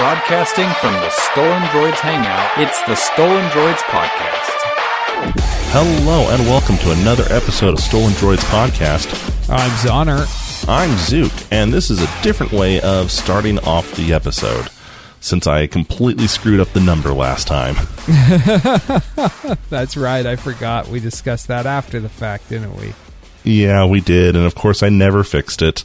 Broadcasting from the Stolen Droids Hangout, it's the Stolen Droids Podcast. Hello and welcome to another episode of Stolen Droids Podcast. I'm Zoner. I'm Zook, and this is a different way of starting off the episode since I completely screwed up the number last time. That's right. I forgot. We discussed that after the fact, didn't we? Yeah, we did, and of course I never fixed it.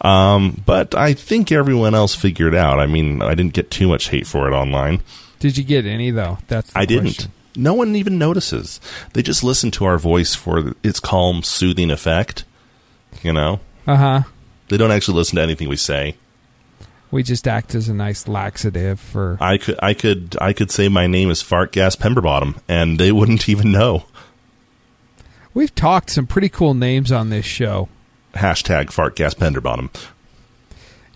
Um, but I think everyone else figured out. I mean, I didn't get too much hate for it online. Did you get any though? That's I didn't. No one even notices. They just listen to our voice for its calm, soothing effect. You know, Uh huh. they don't actually listen to anything we say. We just act as a nice laxative for. I could, I could, I could say my name is Fart Gas Pemberbottom, and they wouldn't even know. We've talked some pretty cool names on this show. Hashtag Fart penderbottom.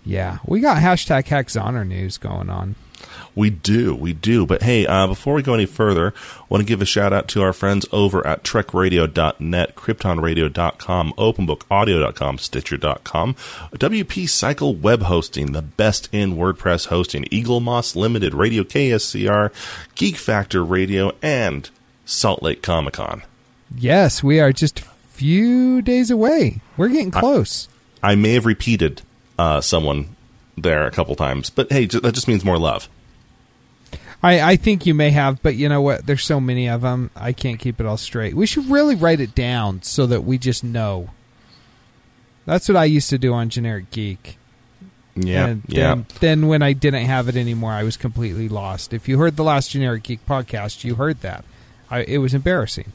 Yeah, we got hashtag Hex Honor news going on. We do, we do. But hey, uh, before we go any further, I want to give a shout out to our friends over at TrekRadio.net, KryptonRadio.com, OpenBookAudio.com, Stitcher.com, WP Cycle Web Hosting, the best in WordPress hosting, Eaglemoss Limited, Radio KSCR, Geek Factor Radio, and Salt Lake Comic Con. Yes, we are just a few days away. We're getting close. I may have repeated uh, someone there a couple times, but hey, ju- that just means more love. I, I think you may have, but you know what? There's so many of them. I can't keep it all straight. We should really write it down so that we just know. That's what I used to do on Generic Geek. Yeah, and yeah. Then, then when I didn't have it anymore, I was completely lost. If you heard the last Generic Geek podcast, you heard that. I, it was embarrassing.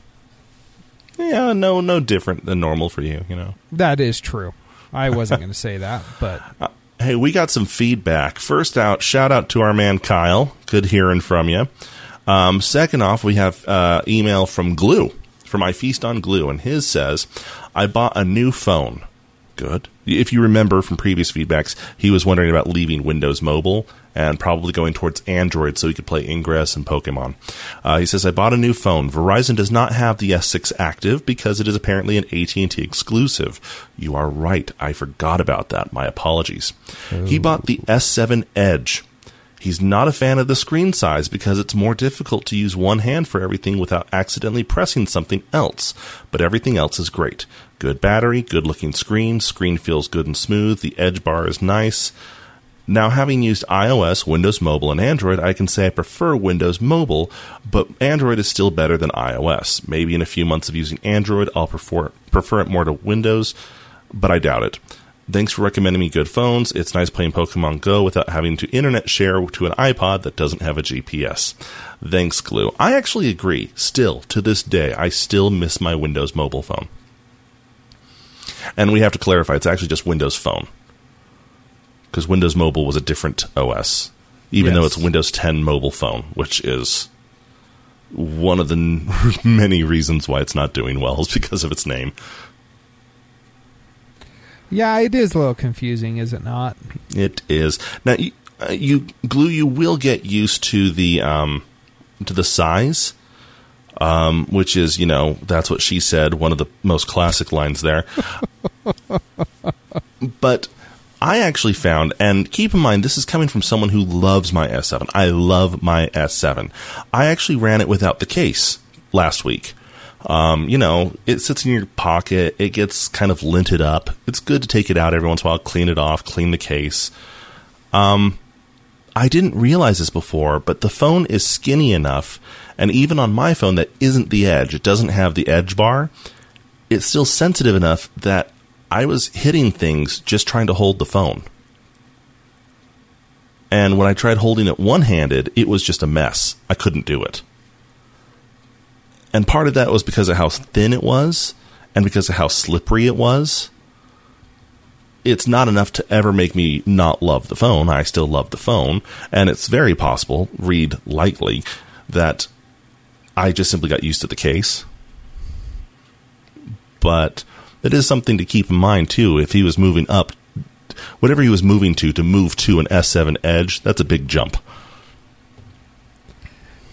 Yeah, no, no different than normal for you, you know. That is true. I wasn't going to say that, but Hey, we got some feedback. First out, shout out to our man Kyle. Good hearing from you. Um, second off, we have uh, email from Glue, from I Feast on Glue, and his says, I bought a new phone. Good. If you remember from previous feedbacks, he was wondering about leaving Windows Mobile and probably going towards Android so he could play Ingress and Pokemon. Uh, he says, I bought a new phone. Verizon does not have the S6 active because it is apparently an AT&T exclusive. You are right. I forgot about that. My apologies. He bought the S7 Edge. He's not a fan of the screen size because it's more difficult to use one hand for everything without accidentally pressing something else. But everything else is great. Good battery, good looking screen, screen feels good and smooth, the edge bar is nice. Now, having used iOS, Windows Mobile, and Android, I can say I prefer Windows Mobile, but Android is still better than iOS. Maybe in a few months of using Android, I'll prefer, prefer it more to Windows, but I doubt it. Thanks for recommending me good phones. It's nice playing Pokemon Go without having to internet share to an iPod that doesn't have a GPS. Thanks, Glue. I actually agree. Still, to this day, I still miss my Windows Mobile phone. And we have to clarify, it's actually just Windows Phone. Because Windows Mobile was a different OS, even though it's Windows 10 mobile phone, which is one of the n- many reasons why it's not doing well is because of its name. Yeah, it is a little confusing, is it not? It is now you, uh, you glue. You will get used to the um, to the size, um, which is you know that's what she said. One of the most classic lines there. but I actually found, and keep in mind, this is coming from someone who loves my S7. I love my S7. I actually ran it without the case last week. Um, you know, it sits in your pocket. It gets kind of linted up. It's good to take it out every once in a while, clean it off, clean the case. Um, I didn't realize this before, but the phone is skinny enough, and even on my phone that isn't the edge, it doesn't have the edge bar. It's still sensitive enough that I was hitting things just trying to hold the phone. And when I tried holding it one handed, it was just a mess. I couldn't do it. And part of that was because of how thin it was and because of how slippery it was. It's not enough to ever make me not love the phone. I still love the phone. And it's very possible, read lightly, that I just simply got used to the case. But it is something to keep in mind, too. If he was moving up, whatever he was moving to, to move to an S7 Edge, that's a big jump.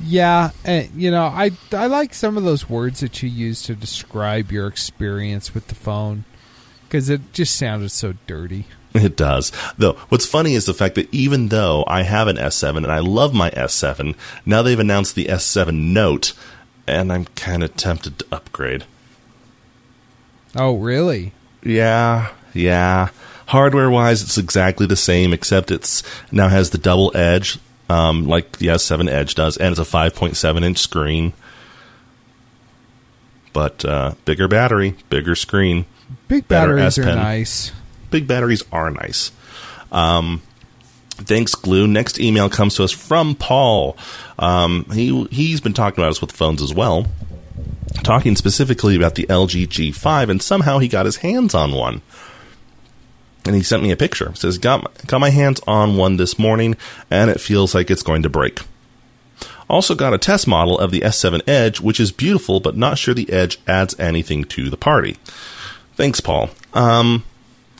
Yeah, and, you know, I I like some of those words that you use to describe your experience with the phone because it just sounded so dirty. It does. Though, what's funny is the fact that even though I have an S7 and I love my S7, now they've announced the S7 Note, and I'm kind of tempted to upgrade. Oh, really? Yeah, yeah. Hardware wise, it's exactly the same, except it's now has the double edge, um, like the S7 Edge does, and it's a 5.7 inch screen. But uh, bigger battery, bigger screen. Big batteries are nice. Big batteries are nice. Um, thanks, Glue. Next email comes to us from Paul. Um, he he's been talking about us with phones as well, talking specifically about the LG G5, and somehow he got his hands on one. And he sent me a picture. It says, got my, got my hands on one this morning, and it feels like it's going to break. Also got a test model of the S7 Edge, which is beautiful, but not sure the Edge adds anything to the party. Thanks, Paul. Um,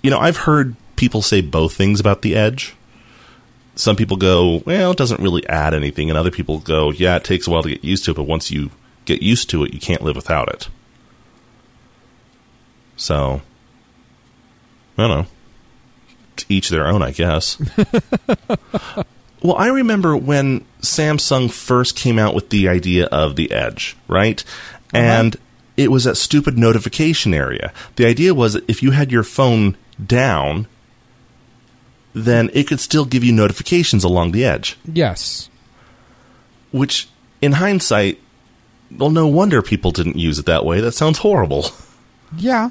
you know, I've heard people say both things about the Edge. Some people go, well, it doesn't really add anything, and other people go, yeah, it takes a while to get used to it, but once you get used to it, you can't live without it. So, I don't know. Each their own, I guess. well, I remember when Samsung first came out with the idea of the Edge, right? Uh-huh. And it was that stupid notification area. The idea was that if you had your phone down, then it could still give you notifications along the edge. Yes. Which, in hindsight, well, no wonder people didn't use it that way. That sounds horrible. Yeah.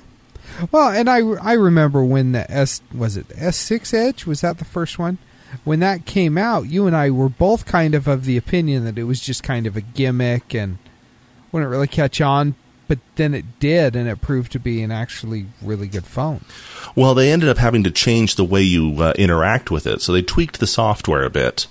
Well, and I I remember when the S was it S6 Edge was that the first one? When that came out, you and I were both kind of of the opinion that it was just kind of a gimmick and wouldn't really catch on, but then it did and it proved to be an actually really good phone. Well, they ended up having to change the way you uh, interact with it, so they tweaked the software a bit.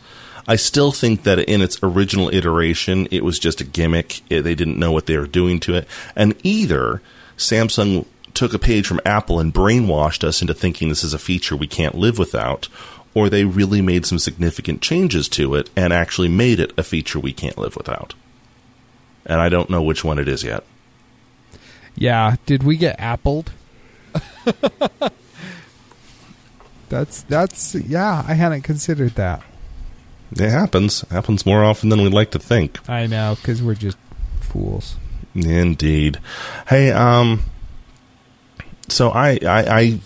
I still think that in its original iteration, it was just a gimmick. It, they didn't know what they were doing to it. And either Samsung took a page from Apple and brainwashed us into thinking this is a feature we can't live without, or they really made some significant changes to it and actually made it a feature we can't live without. And I don't know which one it is yet. Yeah, did we get appled? that's that's yeah, I hadn't considered that. It happens. It happens more often than we'd like to think. I know cuz we're just fools. Indeed. Hey, um, so I, I, I,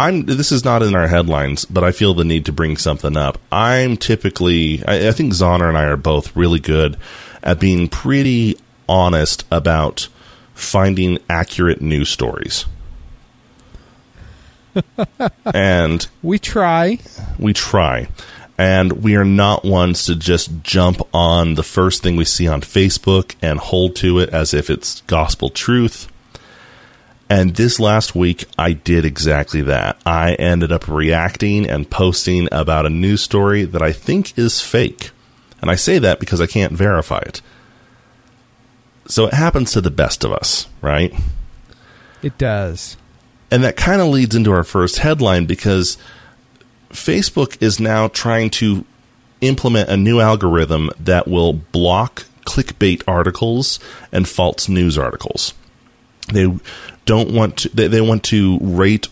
I'm. This is not in our headlines, but I feel the need to bring something up. I'm typically, I, I think Zoner and I are both really good at being pretty honest about finding accurate news stories. and We try. we try. And we are not ones to just jump on the first thing we see on Facebook and hold to it as if it's gospel truth. And this last week, I did exactly that. I ended up reacting and posting about a news story that I think is fake. And I say that because I can't verify it. So it happens to the best of us, right? It does. And that kind of leads into our first headline because Facebook is now trying to implement a new algorithm that will block clickbait articles and false news articles. They don't want to, they, they want to rate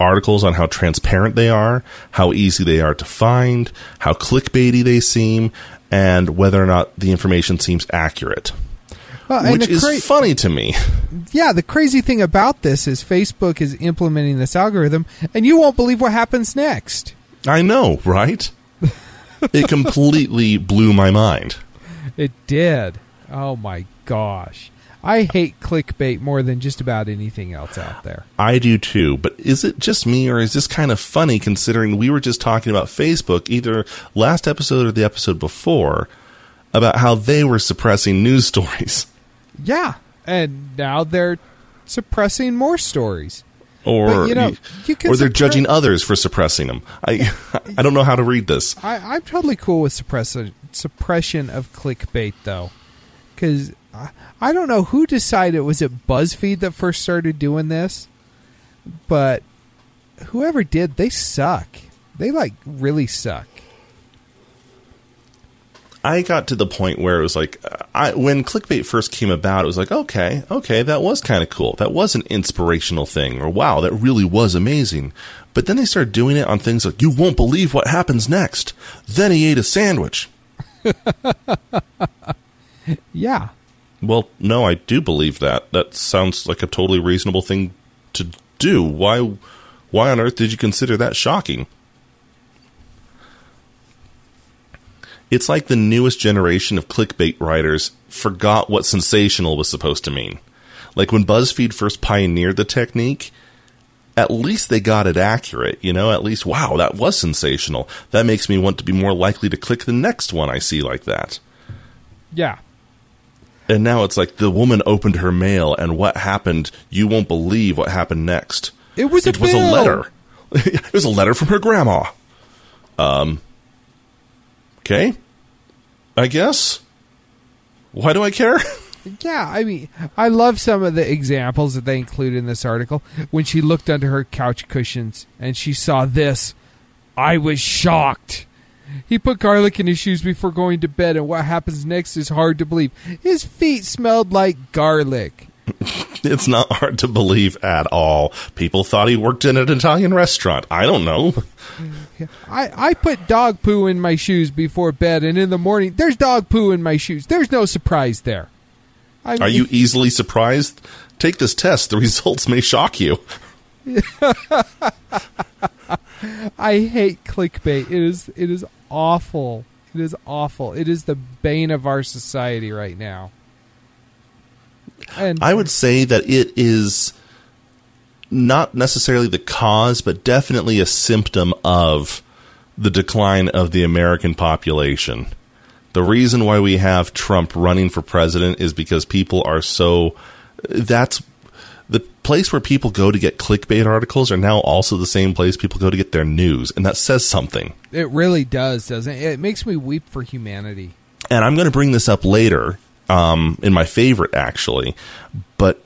articles on how transparent they are, how easy they are to find, how clickbaity they seem, and whether or not the information seems accurate. Well, Which is cra- funny to me. yeah, the crazy thing about this is Facebook is implementing this algorithm, and you won't believe what happens next. I know, right? it completely blew my mind. It did. Oh my gosh. I hate clickbait more than just about anything else out there. I do too, but is it just me or is this kind of funny considering we were just talking about Facebook either last episode or the episode before about how they were suppressing news stories Yeah, and now they're suppressing more stories. or But, you know, you or they're suppre- judging others for suppressing them. I I don't know how to read this. I, I'm totally cool with suppression suppression of clickbait though, because I, I don't know who decided was it BuzzFeed that first started doing this, but whoever did, they suck. They like really suck. I got to the point where it was like, I, when clickbait first came about, it was like, okay, okay, that was kind of cool. That was an inspirational thing, or wow, that really was amazing. But then they started doing it on things like, you won't believe what happens next. Then he ate a sandwich. Yeah. Well, no, I do believe that. That sounds like a totally reasonable thing to do. Why, why on earth did you consider that shocking? It's like the newest generation of clickbait writers forgot what sensational was supposed to mean. Like when BuzzFeed first pioneered the technique, at least they got it accurate, you know, at least, wow, that was sensational. That makes me want to be more likely to click the next one I see like that. Yeah. And now it's like the woman opened her mail, and what happened? You won't believe what happened next. It was a it was bill. a letter. it was a letter from her grandma. Um. Okay. I guess. Why do I care? Yeah, I mean, I love some of the examples that they include in this article. When she looked under her couch cushions and she saw this, I was shocked. He put garlic in his shoes before going to bed, and what happens next is hard to believe. His feet smelled like garlic. it's not hard to believe at all. People thought he worked in an Italian restaurant. I don't know. I, I put dog poo in my shoes before bed, and in the morning, there's dog poo in my shoes. There's no surprise there. I Are you easily surprised? Take this test. The results may shock you. I hate clickbait. It is it is awful. It is awful. It is the bane of our society right now. And I would say that it is not necessarily the cause, but definitely a symptom of the decline of the American population. The reason why we have Trump running for president is because people are so. That's place where people go to get clickbait articles are now also the same place people go to get their news, and that says something. it really does, doesn't it? It makes me weep for humanity. and I'm going to bring this up later um, in my favorite, actually, but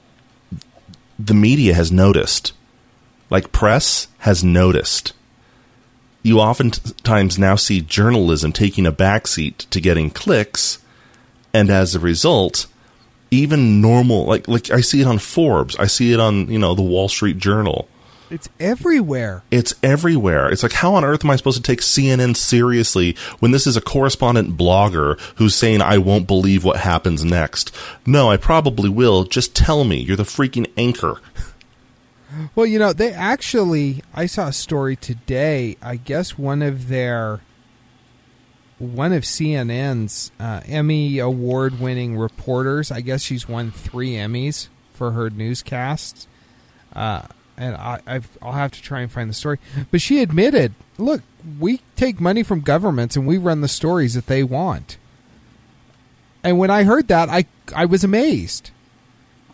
the media has noticed, like press has noticed. You oftentimes now see journalism taking a backseat to getting clicks, and as a result, even normal like like I see it on Forbes, I see it on you know the Wall Street Journal. It's everywhere. It's everywhere. It's like, how on earth am I supposed to take CNN seriously when this is a correspondent blogger who's saying, I won't believe what happens next? No, I probably will. Just tell me. You're the freaking anchor. Well, you know, they actually I saw a story today. I guess one of their one of CNN's uh, Emmy award winning reporters, I guess she's won 3 Emmys for her newscasts. Uh, and I, I've, I'll have to try and find the story. But she admitted, look, we take money from governments and we run the stories that they want. And when I heard that, I I was amazed.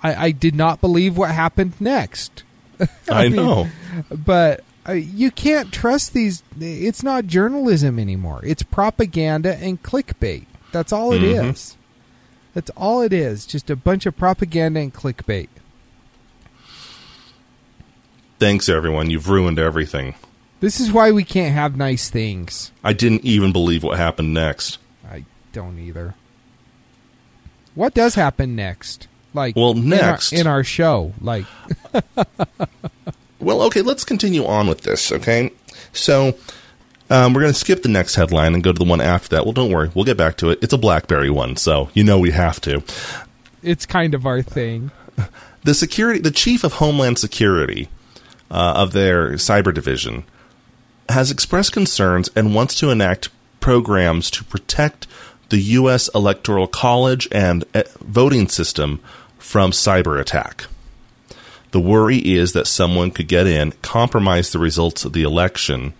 I, I did not believe what happened next. I, mean, know. But uh, you can't trust these. It's not journalism anymore. It's propaganda and clickbait. That's all it is. Mhm. That's all it is. Just a bunch of propaganda and clickbait. Thanks, everyone. You've ruined everything. This is why we can't have nice things. I didn't even believe what happened next. I don't either. What does happen next? Like Well, in our- next- in our, show, like Well, okay, let's continue on with this, okay? So, um, we're going to skip the next headline and go to the one after that. Well, don't worry. We'll get back to it. It's a Blackberry one, so you know we have to. it's kind of our thing. the security the chief of homeland security uh, of their cyber division has expressed concerns and wants to enact programs to protect the U.S. Electoral College and uh, voting system from cyber attack. The worry is that someone could get in, compromise the results of the election,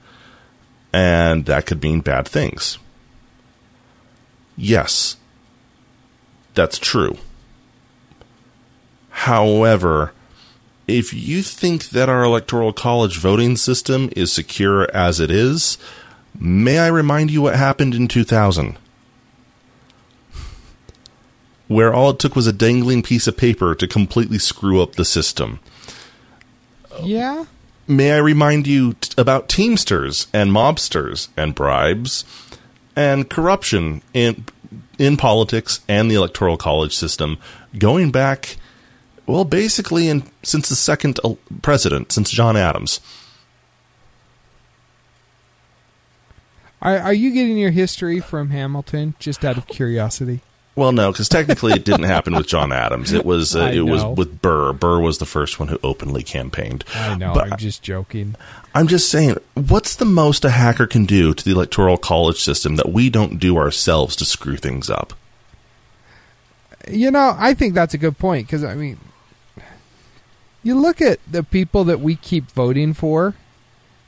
and that could mean bad things. Yes, that's true. However, if you think that our electoral college voting system is secure as it is, may I remind you what happened in 2000? Where all it took was a dangling piece of paper to completely screw up the system. Yeah. May I remind you t- about Teamsters and mobsters and bribes and corruption in in politics and the electoral college system going back, well, basically in since the second president, since John Adams. Are, are you getting your history from Hamilton? Just out of curiosity. Well, no, because technically it didn't happen with John Adams. It was uh, it was with Burr. Burr was the first one who openly campaigned. I know. But I'm just joking. I'm just saying, what's the most a hacker can do to the electoral college system that we don't do ourselves to screw things up? You know, I think that's a good point because I mean, you look at the people that we keep voting for.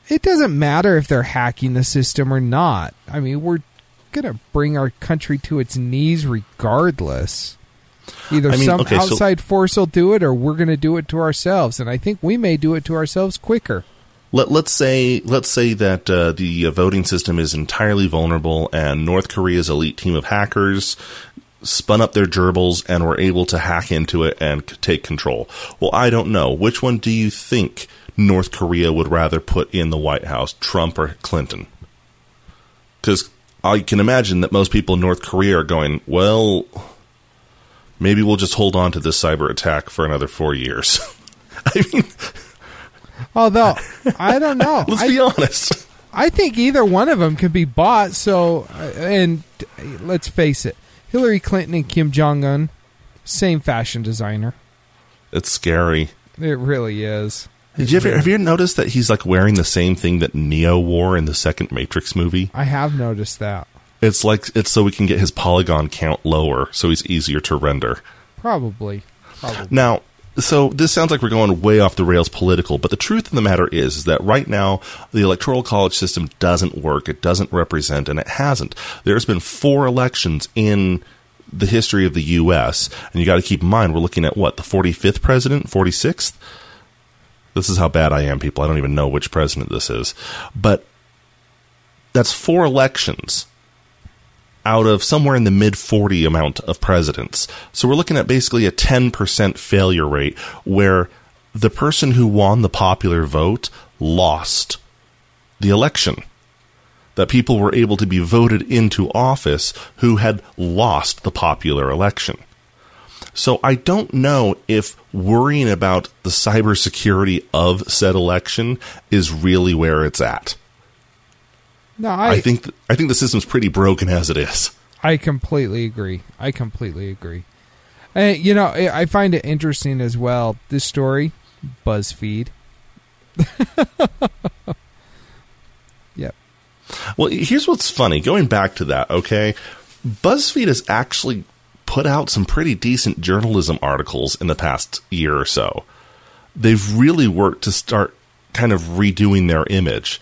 It doesn't matter if they're hacking the system or not. I mean, we're gonna bring our country to its knees regardless. Either I mean, some okay, so- outside force will do it, or we're gonna do it to ourselves. And I think we may do it to ourselves quicker. Let, let's say let's say that uh, the uh, voting system is entirely vulnerable, and North Korea's elite team of hackers spun up their gerbils and were able to hack into it and take control. Well, I don't know. Which one do you think North Korea would rather put in the White House, Trump or Clinton? Because I can imagine that most people in North Korea are going, well, maybe we'll just hold on to this cyber attack for another four years. I mean, Although I don't know. let's I- be honest. I think either one of them could be bought. So, uh, and let's face it, Hillary Clinton and Kim Jong Un, same fashion designer. It's scary. It really is. Did you ever have you ever noticed that he's like wearing the same thing that Neo wore in the second Matrix movie? I have noticed that. It's like it's so we can get his polygon count lower, so he's easier to render. Probably. Probably. Now, so this sounds like we're going way off the rails political, but the truth of the matter is, is that right now the electoral college system doesn't work. It doesn't represent, and it hasn't. There's been four elections in the history of the U.S., and you got to keep in mind we're looking at what the 45th president, 46th. This is how bad I am, people. I don't even know which president this is, but that's four elections out of somewhere in the mid 40 amount of presidents. So we're looking at basically a 10% failure rate where the person who won the popular vote lost the election. That people were able to be voted into office who had lost the popular election. So I don't know if worrying about the cybersecurity of said election is really where it's at. No, I, I think I think the system's pretty broken as it is. I completely agree. I completely agree. And you know, I I find it interesting as well. This story, BuzzFeed. yep. Well, here's what's funny. Going back to that, okay, BuzzFeed has actually put out some pretty decent journalism articles in the past year or so. They've really worked to start kind of redoing their image.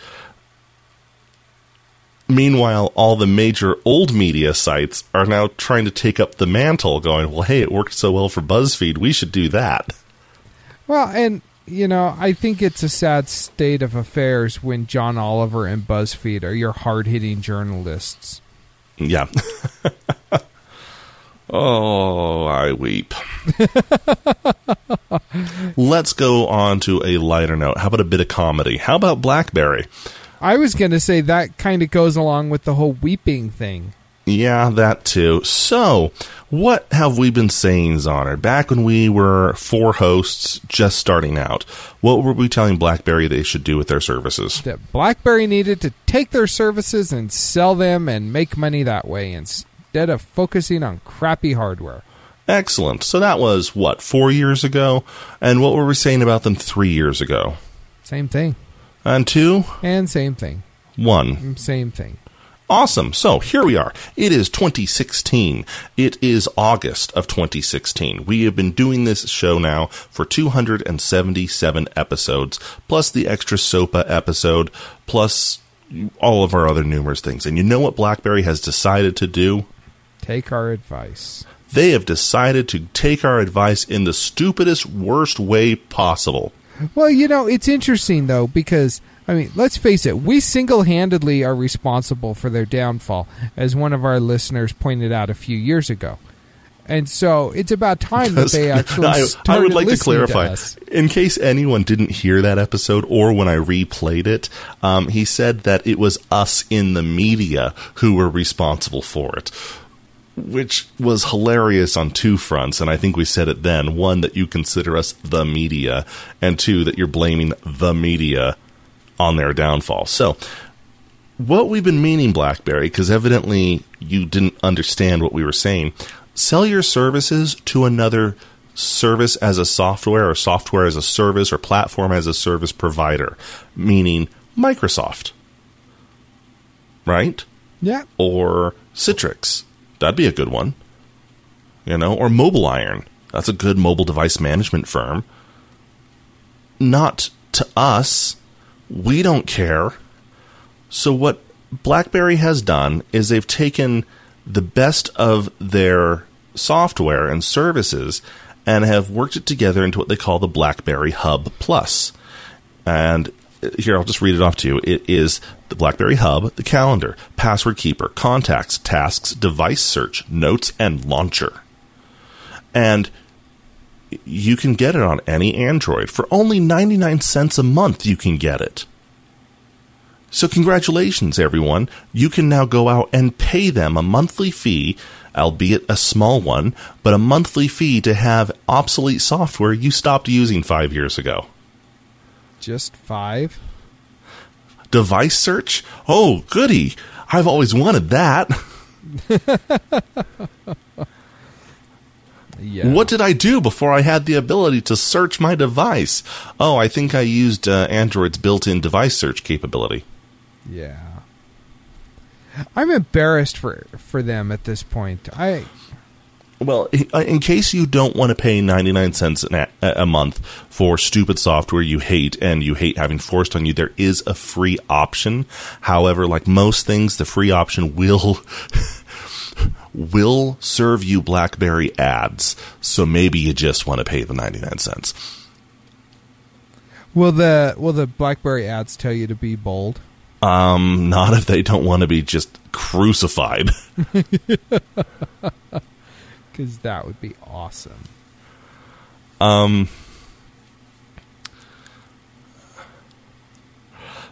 Meanwhile, all the major old media sites are now trying to take up the mantle, going, well, hey, it worked so well for BuzzFeed, we should do that. Well, and you know, I think it's a sad state of affairs when John Oliver and BuzzFeed are your hard-hitting journalists. Yeah. oh, I weep. Let's go on to a lighter note. How about a bit of comedy? How about Blackberry? I was going to say that kind of goes along with the whole weeping thing. Yeah, that too. So, what have we been saying, Zoner? Back when we were four hosts just starting out, what were we telling BlackBerry they should do with their services? That BlackBerry needed to take their services and sell them and make money that way instead of focusing on crappy hardware. Excellent. So that was what four years ago, and what were we saying about them three years ago? Same thing. And two, And same thing. one. Mm, same thing. Awesome. So here we are. It is 2016. It is August of 2016. We have been doing this show now for 277 episodes, plus the extra SOPA episode, plus all of our other numerous things. And you know what BlackBerry has decided to do? Take our advice. They have decided to take our advice in the stupidest, worst way possible. Well, you know, it's interesting though because I mean, let's face it, we single-handedly are responsible for their downfall, as one of our listeners pointed out a few years ago. And so it's about time that they actually I, I would like to clarify, us. in case anyone didn't hear that episode or when I replayed it, um, he said that it was us in the media who were responsible for it. Which was hilarious on two fronts. And I think we said it then one, that you consider us the media, and two, that you're blaming the media on their downfall. So, what we've been meaning, Blackberry, because evidently you didn't understand what we were saying, sell your services to another service as a software or software as a service or platform as a service provider, meaning Microsoft. Right? Yeah. Or Citrix. That'd be a good one. You know, or MobileIron. That's a good mobile device management firm. Not to us. We don't care. So what BlackBerry has done is they've taken the best of their software and services and have worked it together into what they call the BlackBerry Hub Plus. And here, I'll just read it off to you. It is the BlackBerry Hub, the calendar, password keeper, contacts, tasks, device search, notes, and launcher. And you can get it on any Android. For only 99 cents a month, you can get it. So, congratulations, everyone. You can now go out and pay them a monthly fee, albeit a small one, but a monthly fee to have obsolete software you stopped using five years ago. Just five? Device search? Oh, goody. I've always wanted that. Yeah. What did I do before I had the ability to search my device? Oh, I think I used uh, Android's built in device search capability. Yeah. I'm embarrassed for for them at this point. I Well, in case you don't want to pay 99 cents a, a month for stupid software you hate and you hate having forced on you, there is a free option. However, like most things, the free option will will serve you BlackBerry ads. So maybe you just want to pay the 99 cents. will the will the BlackBerry ads tell you to be bold? Um, not if they don't want to be just crucified. Because that would be awesome.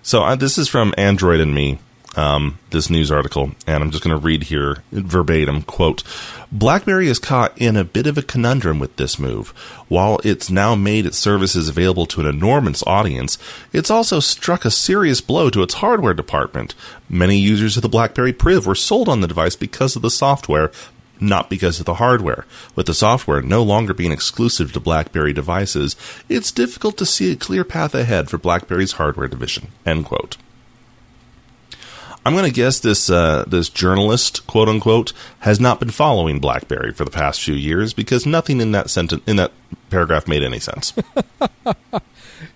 So uh, this is from Android and Me, um, this news article, and I'm just going to read here verbatim. Quote: BlackBerry is caught in a bit of a conundrum with this move. While it's now made its services available to an enormous audience, it's also struck a serious blow to its hardware department. Many users of the BlackBerry Priv were sold on the device because of the software, not because of the hardware. With the software no longer being exclusive to BlackBerry devices, it's difficult to see a clear path ahead for BlackBerry's hardware division. End quote. I'm going to guess this uh, this journalist, quote unquote, has not been following BlackBerry for the past few years because nothing in that sentence in that paragraph made any sense.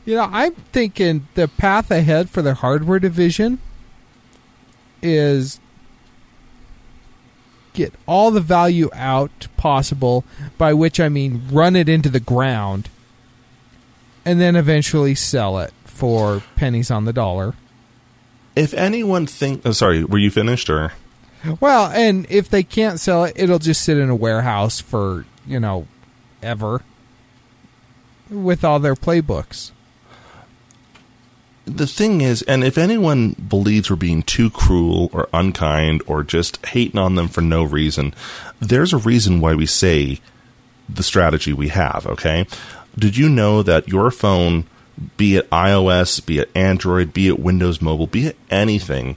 You know, I'm thinking the path ahead for the hardware division is get all the value out possible, by which I mean run it into the ground and then eventually sell it for pennies on the dollar. if anyone think, oh, sorry, were you finished or? Well, and if they can't sell it, it'll just sit in a warehouse for, you know, ever with all their playbooks. The thing is, and if anyone believes we're being too cruel or unkind or just hating on them for no reason, there's a reason why we say the strategy we have, okay? Did you know that your phone, be it iOS, be it Android, be it Windows Mobile, be it anything,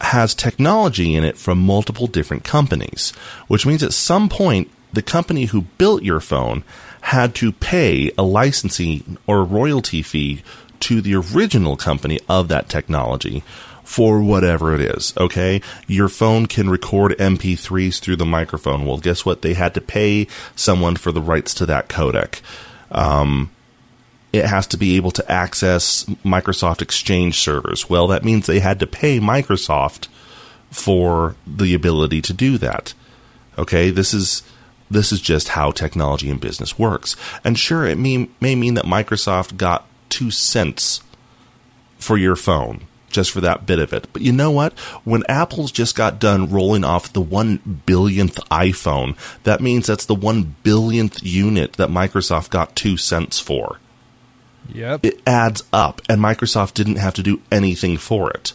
has technology in it from multiple different companies, which means at some point, the company who built your phone had to pay a licensing or royalty fee to the original company of that technology for whatever it is. Okay. Your phone can record MP3s through the microphone. Well, guess what? They had to pay someone for the rights to that codec. Um, it has to be able to access Microsoft Exchange servers. Well, that means they had to pay Microsoft for the ability to do that. Okay, this is this is just how technology and business works. And sure, it may, may mean that Microsoft got two cents for your phone just for that bit of it. But you know what? When Apple's just got done rolling off the one billionth iPhone, that means that's the one billionth unit that Microsoft got two cents for Yep. it adds up, and Microsoft didn't have to do anything for it.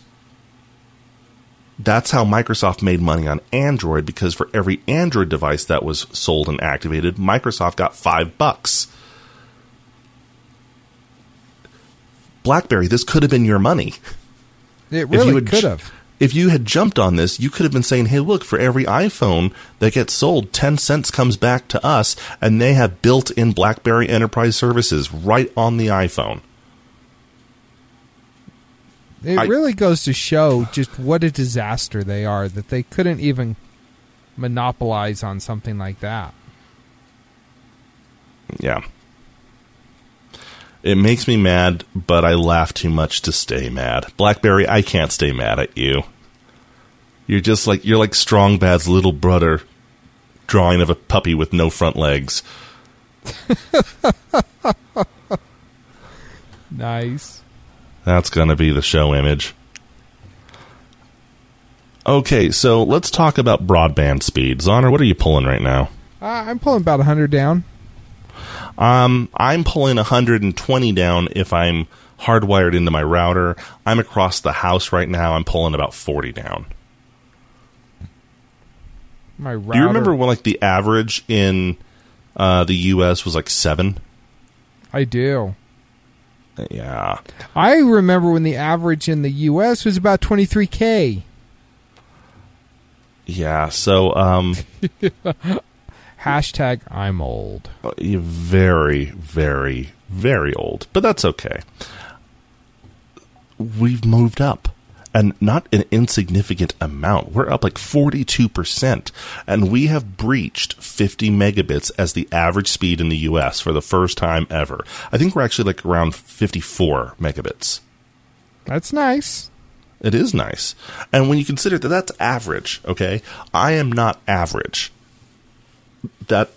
that's how Microsoft made money on Android because for every Android device that was sold and activated, Microsoft got five bucks. BlackBerry, this could have been your money. It really could have. If you had jumped on this, you could have been saying, hey, look, for every iPhone that gets sold, 10 cents comes back to us, and they have built in BlackBerry Enterprise Services right on the iPhone. It I- really goes to show just what a disaster they are that they couldn't even monopolize on something like that. Yeah. It makes me mad, but I laugh too much to stay mad. Blackberry, I can't stay mad at you. You're just like you're like Strong Bad's little brother drawing of a puppy with no front legs. Nice. That's going to be the show image. Okay, so let's talk about broadband speed. Zoner, what are you pulling right now? Uh, I'm pulling about 100 down. Um, I'm pulling 120 down if I'm hardwired into my router. I'm across the house right now. I'm pulling about 40 down. My router. Do you remember when like the average in uh, the U.S. was like seven? I do. Yeah, I remember when the average in the U.S. was about 23k. yeah. So um, Hashtag I'm old. Oh, you're very, very, very old, but that's okay. We've moved up, and not an insignificant amount. We're up like 42%, and we have breached 50 megabits as the average speed in the US for the first time ever. I think we're actually like around 54 megabits. That's nice. It is nice. And when you consider that that's average, okay? I am not average. That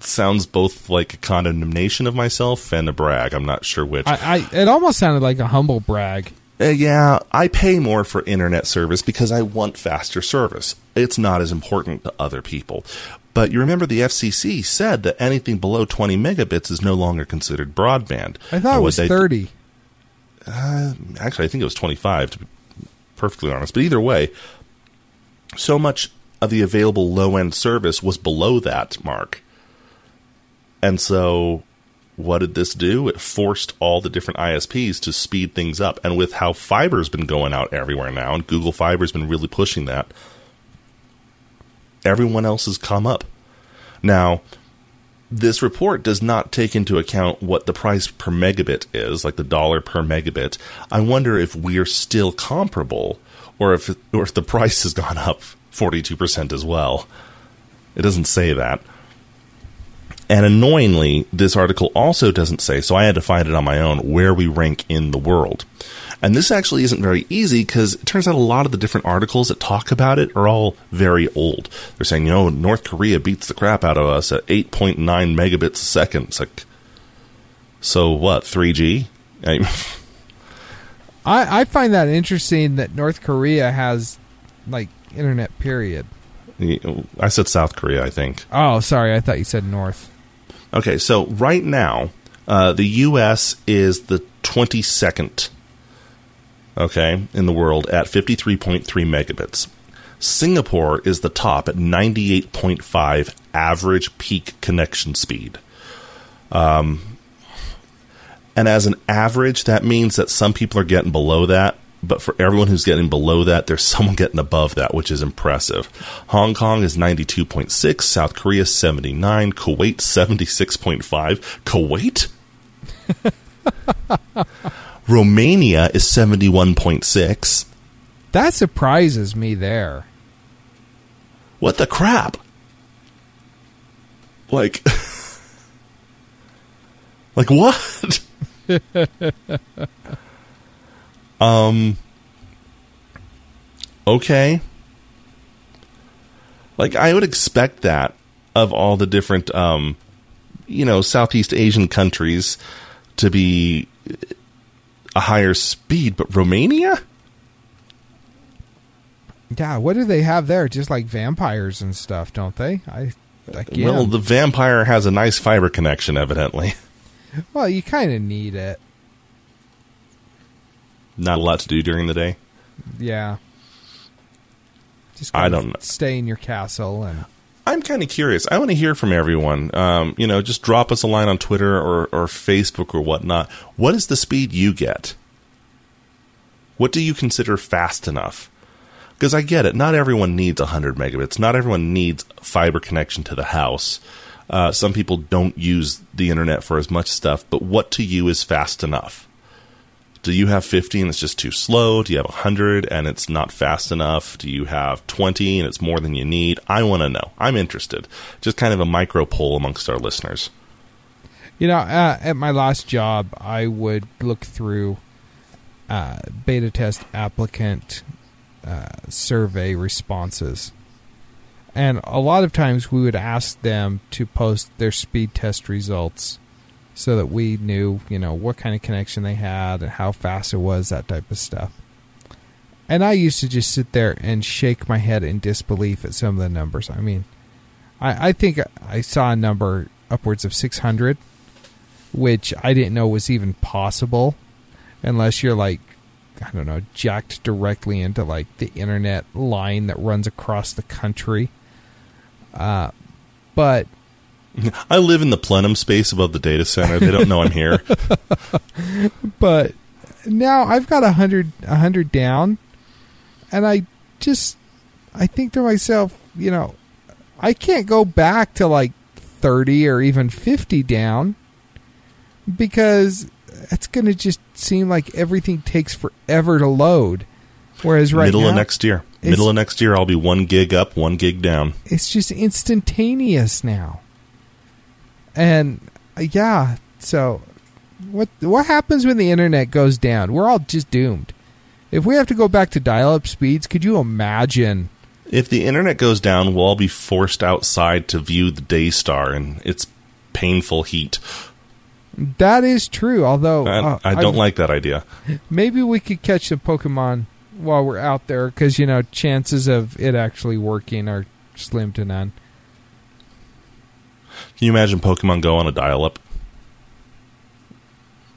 sounds both like a condemnation of myself and a brag. I'm not sure which. I, I it almost sounded like a humble brag. Uh, yeah, I pay more for internet service because I want faster service. It's not as important to other people. But you remember the FCC said that anything below 20 megabits is no longer considered broadband. I thought it was they- 30. actually, I think it was 25 to be perfectly honest. But either way, so much of the available low end service was below that mark. And so, what did this do? It forced all the different ISPs to speed things up. And with how fiber's been going out everywhere now, and Google Fiber's been really pushing that, everyone else has come up. Now, this report does not take into account what the price per megabit is, like the dollar per megabit. I wonder if we're still comparable, or if or if the price has gone up forty two percent as well. It doesn't say that. And annoyingly, this article also doesn't say, so I had to find it on my own, where we rank in the world. And this actually isn't very easy because it turns out a lot of the different articles that talk about it are all very old. They're saying, you know, North Korea beats the crap out of us at 8.9 megabits a second. It's like, so what, 3G? I, I, I find that interesting that North Korea has like internet period. I said South Korea, I think. Oh, sorry, I thought you said North. Okay, so right now, uh, the U.S. is the 22nd, okay, in the world at 53.3 megabits. Singapore is the top at 98.5 average peak connection speed. Um, and as an average, that means that some people are getting below that, but for everyone who's getting below that, there's someone getting above that, which is impressive. Hong Kong is 92.6, South Korea 79, Kuwait 76.5. Kuwait? Romania is 71.6. That surprises me there. What the crap? Like, like what? Um. Okay. Like I would expect that of all the different, um, you know, Southeast Asian countries to be a higher speed, but Romania. Yeah, what do they have there? Just like vampires and stuff, don't they? I again, Well, the vampire has a nice fiber connection, evidently. well, you kind of need it. Not a lot to do during the day. Yeah. Just I don't know. Stay in your castle and I'm kind of curious. I want to hear from everyone. Um, you know, just drop us a line on Twitter or, or Facebook or whatnot. What is the speed you get? What do you consider fast enough? Because I get it. Not everyone needs 100 megabits. Not everyone needs fiber connection to the house. Uh, some people don't use the internet for as much stuff. But what to you is fast enough? Do you have 50 and it's just too slow? Do you have 100 and it's not fast enough? Do you have 20 and it's more than you need? I want to know. I'm interested. Just kind of a micro poll amongst our listeners. You know, uh, at my last job, I would look through uh, beta test applicant uh, survey responses. And a lot of times we would ask them to post their speed test results so that we knew, you know, what kind of connection they had and how fast it was, that type of stuff. And I used to just sit there and shake my head in disbelief at some of the numbers. I mean, I, I think I saw a number upwards of 600, which I didn't know was even possible unless you're like, I don't know, jacked directly into like the internet line that runs across the country. Uh, but I live in the plenum space above the data center. They don't know I'm here. but now I've got a hundred a hundred down, and I just I think to myself, you know, I can't go back to like thirty or even fifty down because it's going to just seem like everything takes forever to load. Whereas right Middle now, of next year. Middle of next year, I'll be one gig up, one gig down. it's just instantaneous now. And uh, yeah, so what what happens when the internet goes down? We're all just doomed. If we have to go back to dial-up speeds, could you imagine? If the internet goes down, we'll all be forced outside to view the day star and its painful heat. That is true. Although I, uh, I don't I've- like that idea. Maybe we could catch some Pokemon while we're out there, because you know chances of it actually working are slim to none. Can you imagine Pokemon Go on a dial up?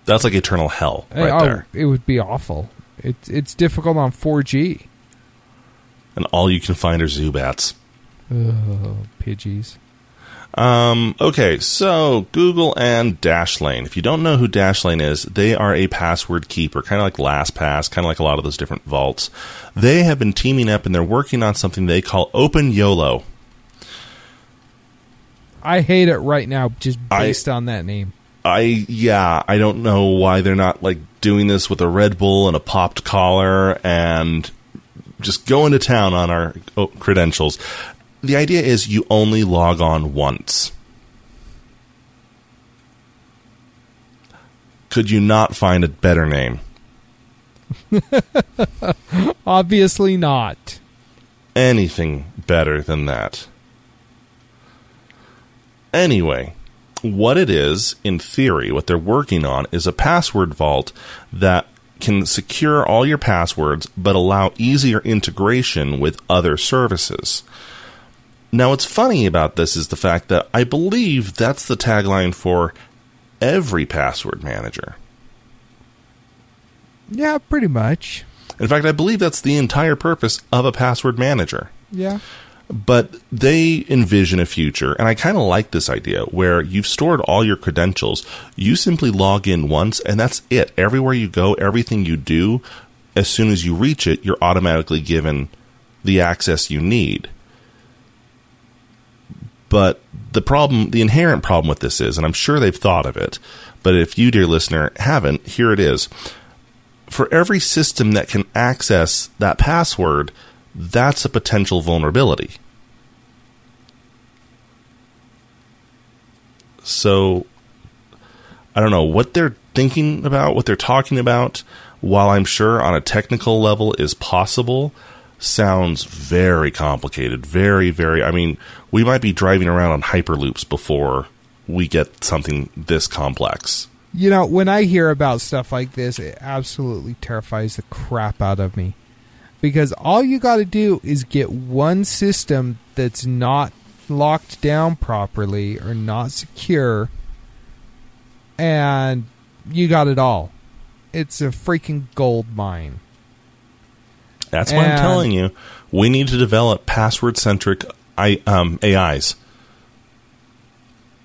That's like eternal hell right oh, there. it would be awful. It's it's difficult on 4G. And all you can find are Zubats. Oh, Pidgeys. Um, okay, so Google and Dashlane. If you don't know who Dashlane is, they are a password keeper, kind of like LastPass, kind of like a lot of those different vaults. They have been teaming up and they're working on something they call Open YOLO. I hate it right now just I- based on that name. I yeah, I don't know why they're not like doing this with a Red Bull and a popped collar and just going to town on our oh, credentials. The idea is you only log on once. Could you not find a better name? Obviously not. Anything better than that. Anyway, what it is, in theory, what they're working on is a password vault that can secure all your passwords but allow easier integration with other services. Now, what's funny about this is the fact that I believe that's the tagline for every password manager. Yeah, pretty much. In fact, I believe that's the entire purpose of a password manager. Yeah. But they envision a future, and I kind of like this idea where you've stored all your credentials. You simply log in once, and that's it. Everywhere you go, everything you do, as soon as you reach it, you're automatically given the access you need. But the problem, the inherent problem with this is, and I'm sure they've thought of it, but if you, dear listener, haven't, here it is. For every system that can access that password, that's a potential vulnerability. So, I don't know what they're thinking about, what they're talking about, while I'm sure on a technical level is possible, sounds very complicated. Very, very. I mean, we might be driving around on hyperloops before we get something this complex. You know, when I hear about stuff like this, it absolutely terrifies the crap out of me. Because all you got to do is get one system that's not locked down properly or not secure, and you got it all. It's a freaking gold mine. That's why I'm And- telling you, we need to develop password centric I, um, AIs.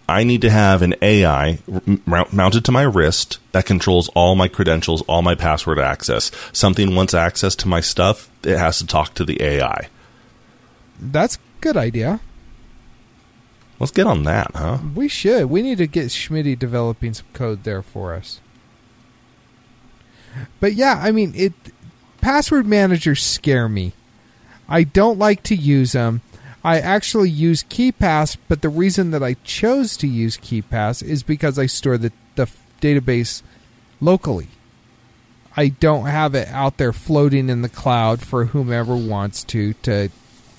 I need to have an AI mount- mounted to my wrist that controls all my credentials, all my password access. Something wants access to my stuff, it has to talk to the AI. That's a good idea. Let's get on that, huh? We should. We need to get Schmitty developing some code there for us. But yeah, I mean, it password managers scare me. I don't like to use them. I actually use KeePass, but the reason that I chose to use KeePass is because I store the, the database locally. I don't have it out there floating in the cloud for whomever wants to to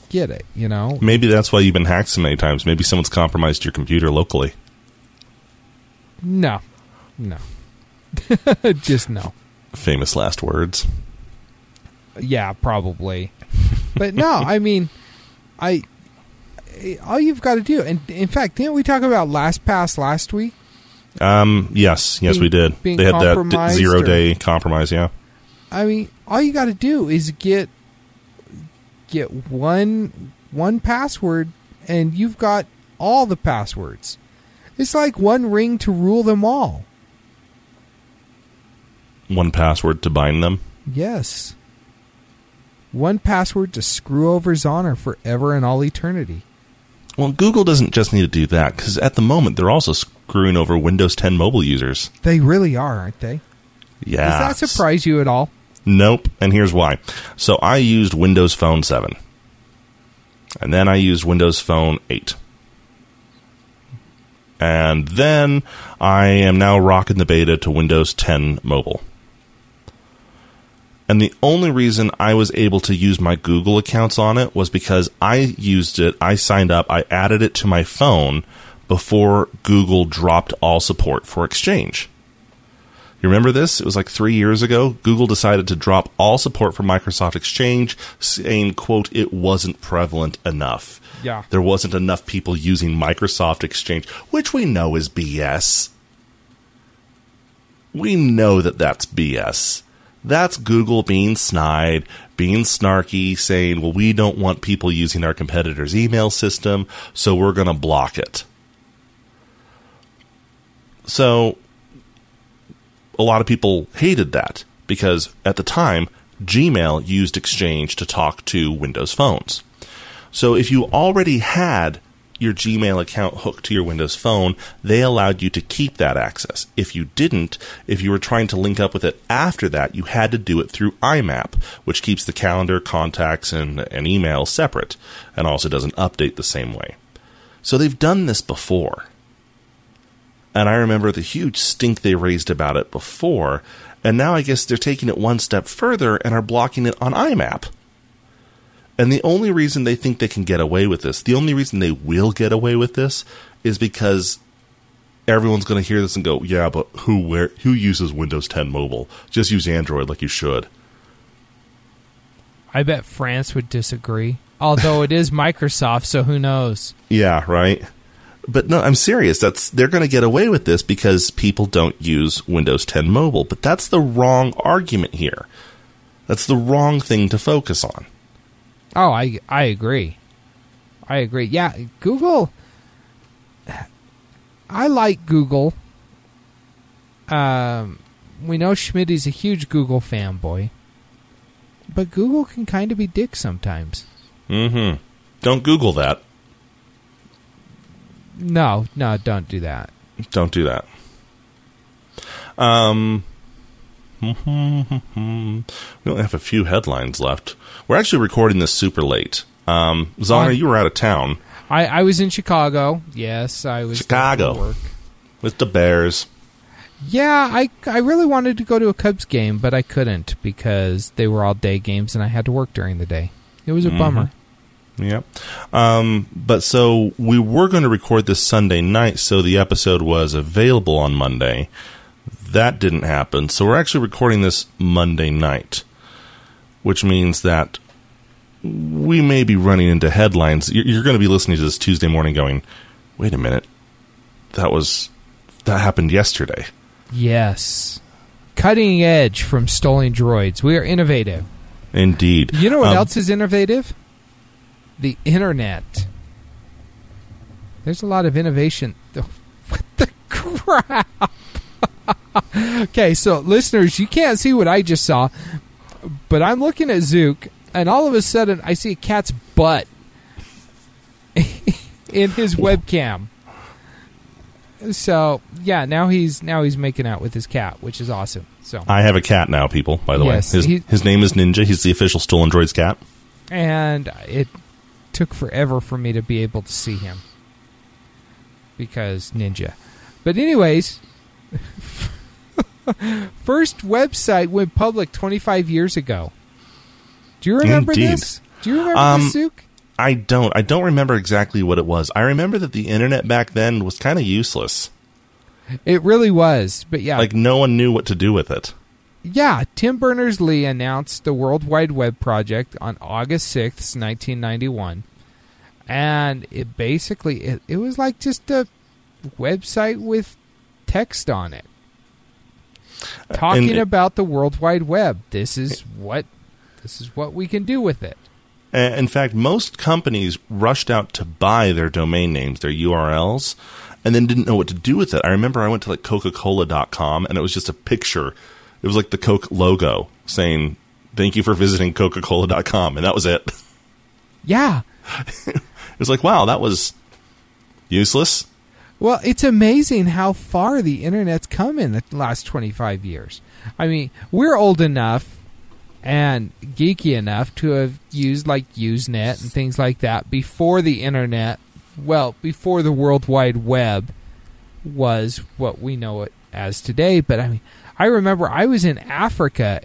get it, you know? Maybe that's why you've been hacked so many times. Maybe someone's compromised your computer locally. No. No. Just no. Famous last words. Yeah, probably. But no, I mean, I all you've got to do, and in fact, didn't we talk about LastPass last week? Um, yes, yes, Being- we did. They had that d- zero or- day compromise, yeah. I mean, all you got to do is get get one one password, and you've got all the passwords. It's like one ring to rule them all. One password to bind them. Yes. One password to screw over Zonner forever and all eternity. Well, Google doesn't just need to do that because at the moment they're also screwing over Windows 10 mobile users. They really are, aren't they? Yeah. Does that surprise you at all? Nope. And here's why. So I used Windows Phone 7. And then I used Windows Phone 8. And then I am now rocking the beta to Windows 10 mobile. And the only reason I was able to use my Google accounts on it was because I used it, I signed up, I added it to my phone before Google dropped all support for Exchange. You remember this? It was like three years ago. Google decided to drop all support for Microsoft Exchange, saying, quote, it wasn't prevalent enough. Yeah. There wasn't enough people using Microsoft Exchange, which we know is BS. We know that that's BS. That's Google being snide, being snarky, saying, well, we don't want people using our competitor's email system, so we're going to block it. So, a lot of people hated that because at the time, Gmail used Exchange to talk to Windows phones. So if you already had your Gmail account hooked to your Windows phone, they allowed you to keep that access. If you didn't, if you were trying to link up with it after that, you had to do it through IMAP, which keeps the calendar, contacts, and, and email separate and also doesn't update the same way. So they've done this before. And I remember the huge stink they raised about it before, and now I guess they're taking it one step further and are blocking it on IMAP. And the only reason they think they can get away with this, the only reason they will get away with this, is because everyone's going to hear this and go, "Yeah, but who where who uses Windows 10 mobile? Just use Android like you should." I bet France would disagree. Although it is Microsoft, so who knows? Yeah, right. But no, I'm serious. That's they're going to get away with this because people don't use Windows 10 mobile. But that's the wrong argument here. That's the wrong thing to focus on. Oh, I I agree. I agree. Yeah, Google. I like Google. Um, we know Schmidt's a huge Google fanboy, but Google can kind of be dick sometimes. Mm-hmm. Don't Google that. No, no, don't do that. Don't do that. Um, we only have a few headlines left. We're actually recording this super late. Um, Zana, you were out of town I I was in Chicago. Yes, I was Chicago. work. with the Bears. Yeah, I I really wanted to go to a Cubs game, but I couldn't because they were all day games and I had to work during the day. It was a bummer. Yep. Um, but so we were going to record this Sunday night, so the episode was available on Monday. That didn't happen, so we're actually recording this Monday night, which means that we may be running into headlines. You're, you're going to be listening to this Tuesday morning, going, "Wait a minute, that was that happened yesterday." Yes. Cutting edge from Stolen Droids. We are innovative. Indeed. You know what Um, else is innovative? The internet. There's a lot of innovation. What the crap? okay, so listeners, you can't see what I just saw, but I'm looking at Zook, and all of a sudden I see a cat's butt in his webcam. So yeah, now he's now he's making out with his cat, which is awesome. So I have a cat now, people. By the Yes, way, his, he- his name is Ninja. He's the official Stolen Droids cat. and it took forever for me to be able to see him because ninja. But anyways, first website went public 25 years ago. Do you remember Indeed. this? Do you remember Um, this, Zook? I don't. I don't remember exactly what it was. I remember that the internet back then was kind of useless. It really was. But yeah, Like no one knew what to do with it. Yeah, Tim Berners Lee announced the World Wide Web project on August 6th, 1991. And it basically it, it was like just a website with text on it. Talking and- about the World Wide Web. This is what this is what we can do with it. Uh, In fact, most companies rushed out to buy their domain names, their URLs, and then didn't know what to do with it. I remember I went to like Coca-Cola.com and it was just a picture. It was like the Coke logo saying, thank you for visiting Coca-Cola.com. And that was it. Yeah. It was like, wow, that was useless. Well, it's amazing how far the internet's come in the last 25 years. I mean, we're old enough and geeky enough to have used like Usenet and things like that before the internet, well, before the World Wide Web was what we know it as today. But I mean, I remember I was in Africa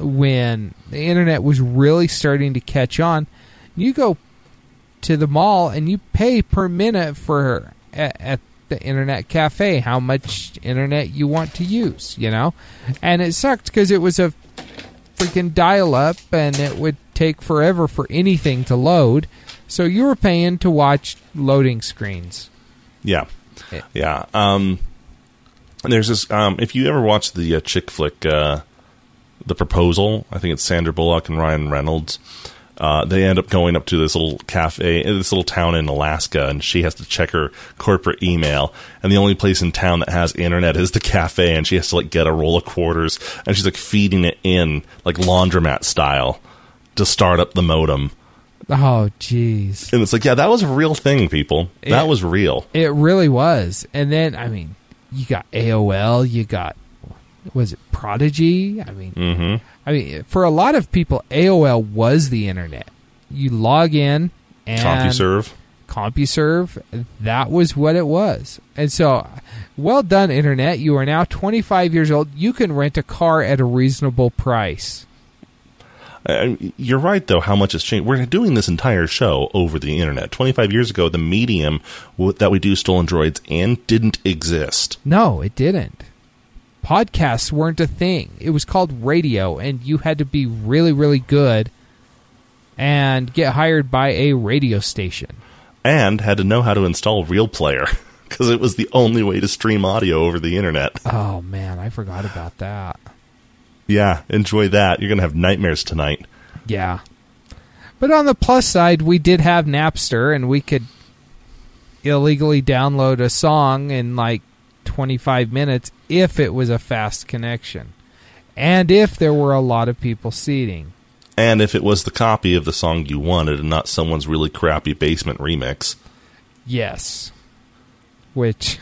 when the internet was really starting to catch on. You go to the mall and you pay per minute for at, at the internet cafe how much internet you want to use, you know? And it sucked because it was a freaking dial up and it would take forever for anything to load. So you were paying to watch loading screens. Yeah. Yeah. Yeah. Um, and there's this, um, if you ever watch the uh, chick flick, uh, The Proposal, I think it's Sandra Bullock and Ryan Reynolds. Uh, they end up going up to this little cafe, uh, this little town in Alaska, and she has to check her corporate email. And the only place in town that has internet is the cafe, and she has to like get a roll of quarters, and she's like feeding it in like laundromat style to start up the modem. Oh, jeez. And it's like, yeah, that was a real thing, people. That was real. It really was. And then, I mean, you got AOL, you got, was it Prodigy? I mean, Mm-hmm. I mean, for a lot of people, AOL was the internet. You log in and CompuServe. CompuServe, that was what it was. And so, well done, internet. You are now 25 years old. You can rent a car at a reasonable price. Uh, you're right, though, how much has changed. We're doing this entire show over the internet. 25 years ago, the medium w- that we do Stolen Droids and didn't exist. No, it didn't. Podcasts weren't a thing. It was called radio, and you had to be really, really good and get hired by a radio station. And had to know how to install Real Player because it was the only way to stream audio over the internet. Oh, man, I forgot about that. Yeah, enjoy that. You're going to have nightmares tonight. Yeah. But on the plus side, we did have Napster, and we could illegally download a song in like 25 minutes if it was a fast connection. And if there were a lot of people seeding. And if it was the copy of the song you wanted and not someone's really crappy basement remix. Yes. Which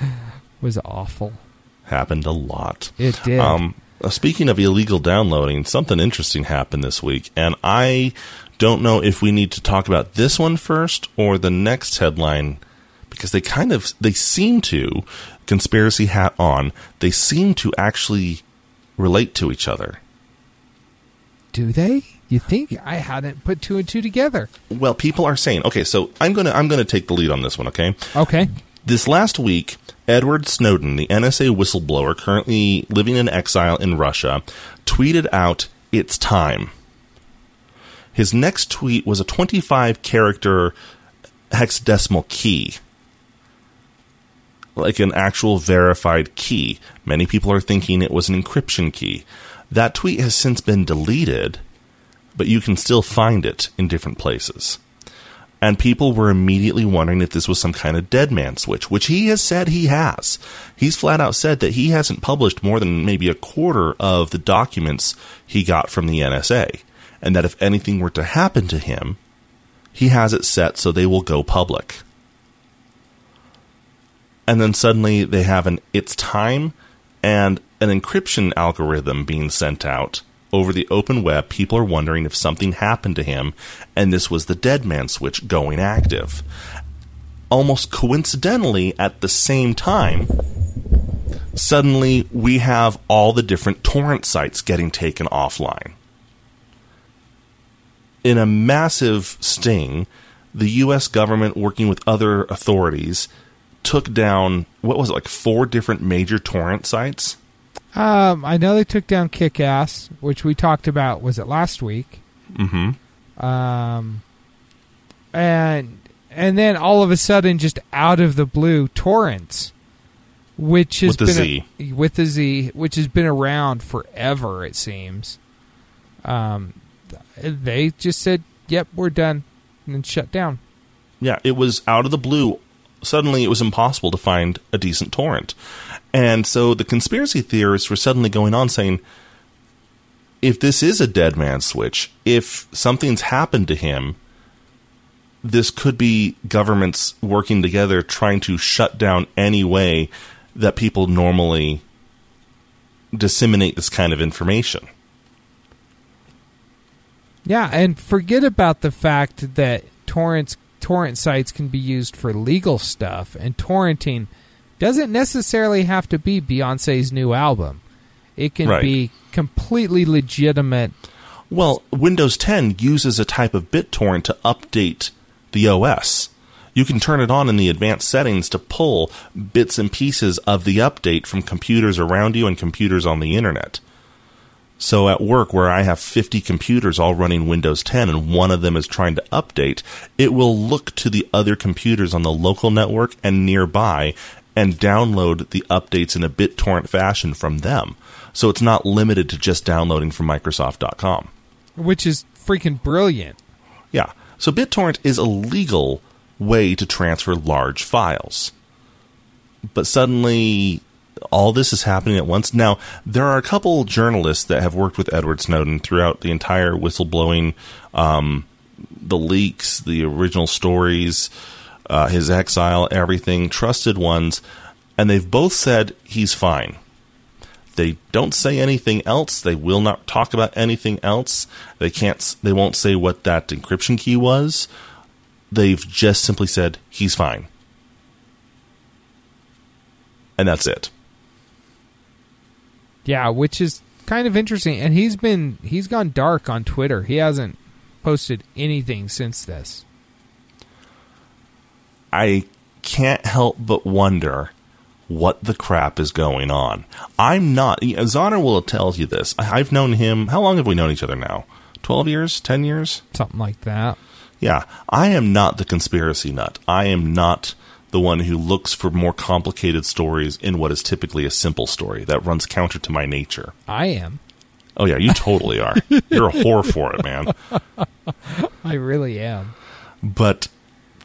was awful. Happened a lot. It did. Um, Uh, speaking of illegal downloading, something interesting happened this week, and I don't know if we need to talk about this one first or the next headline because they kind of they seem to conspiracy hat on. They seem to actually relate to each other. Do they? You think I hadn't put two and two together? Well, people are saying, okay, so I'm gonna I'm gonna take the lead on this one, okay? Okay. This last week, Edward Snowden, the NSA whistleblower currently living in exile in Russia, tweeted out, It's time. His next tweet was a 25 character hexadecimal key. Like an actual verified key. Many people are thinking it was an encryption key. That tweet has since been deleted, but you can still find it in different places. And people were immediately wondering if this was some kind of dead man switch, which he has said he has. He's flat out said that he hasn't published more than maybe a quarter of the documents he got from the NSA. And that if anything were to happen to him, he has it set so they will go public. And then suddenly they have an it's time and an encryption algorithm being sent out over the open web, people are wondering if something happened to him, and this was the dead man switch going active. Almost coincidentally, at the same time, suddenly we have all the different torrent sites getting taken offline. In a massive sting, the US government, working with other authorities, took down, what was it, like four different major torrent sites? Um, I know they took down Kick Ass, which we talked about. Was it last week? Mm-hmm. Um, and and then all of a sudden, just out of the blue, torrents, which has With the been. A, with the Z, which has been around forever. It seems. Um, they just said, "Yep, we're done," and then shut down. Yeah, it was out of the blue. Suddenly, it was impossible to find a decent torrent. And so the conspiracy theorists were suddenly going on saying, if this is a dead man switch, if something's happened to him, this could be governments working together trying to shut down any way that people normally disseminate this kind of information. Yeah, and forget about the fact that torrents torrent sites can be used for legal stuff, and torrenting doesn't necessarily have to be Beyonce's new album. It can Right. be completely legitimate. Well, Windows 10 uses a type of BitTorrent to update the OS. You can turn it on in the advanced settings to pull bits and pieces of the update from computers around you and computers on the internet. So at work, where I have 50 computers all running Windows 10 and one of them is trying to update, it will look to the other computers on the local network and nearby and download the updates in a BitTorrent fashion from them. So it's not limited to just downloading from Microsoft.com. which is freaking brilliant. Yeah. So BitTorrent is a legal way to transfer large files. But suddenly all this is happening at once. Now, there are a couple journalists that have worked with Edward Snowden throughout the entire whistleblowing, um, the leaks, the original stories, uh, his exile, everything, trusted ones, and they've both said he's fine. They don't say anything else. They will not talk about anything else. They can't. They won't say what that encryption key was. They've just simply said he's fine, and that's it. Yeah, which is kind of interesting. And he's been he's gone dark on Twitter. He hasn't posted anything since this. I can't help but wonder what the crap is going on. I'm not. Zoner will tell you this. I've known him. How long have we known each other now? Twelve years? Ten years? Something like that. Yeah, I am not the conspiracy nut. I am not the one who looks for more complicated stories in what is typically a simple story that runs counter to my nature. I am. Oh yeah, you totally are. You're a whore for it, man. I really am. But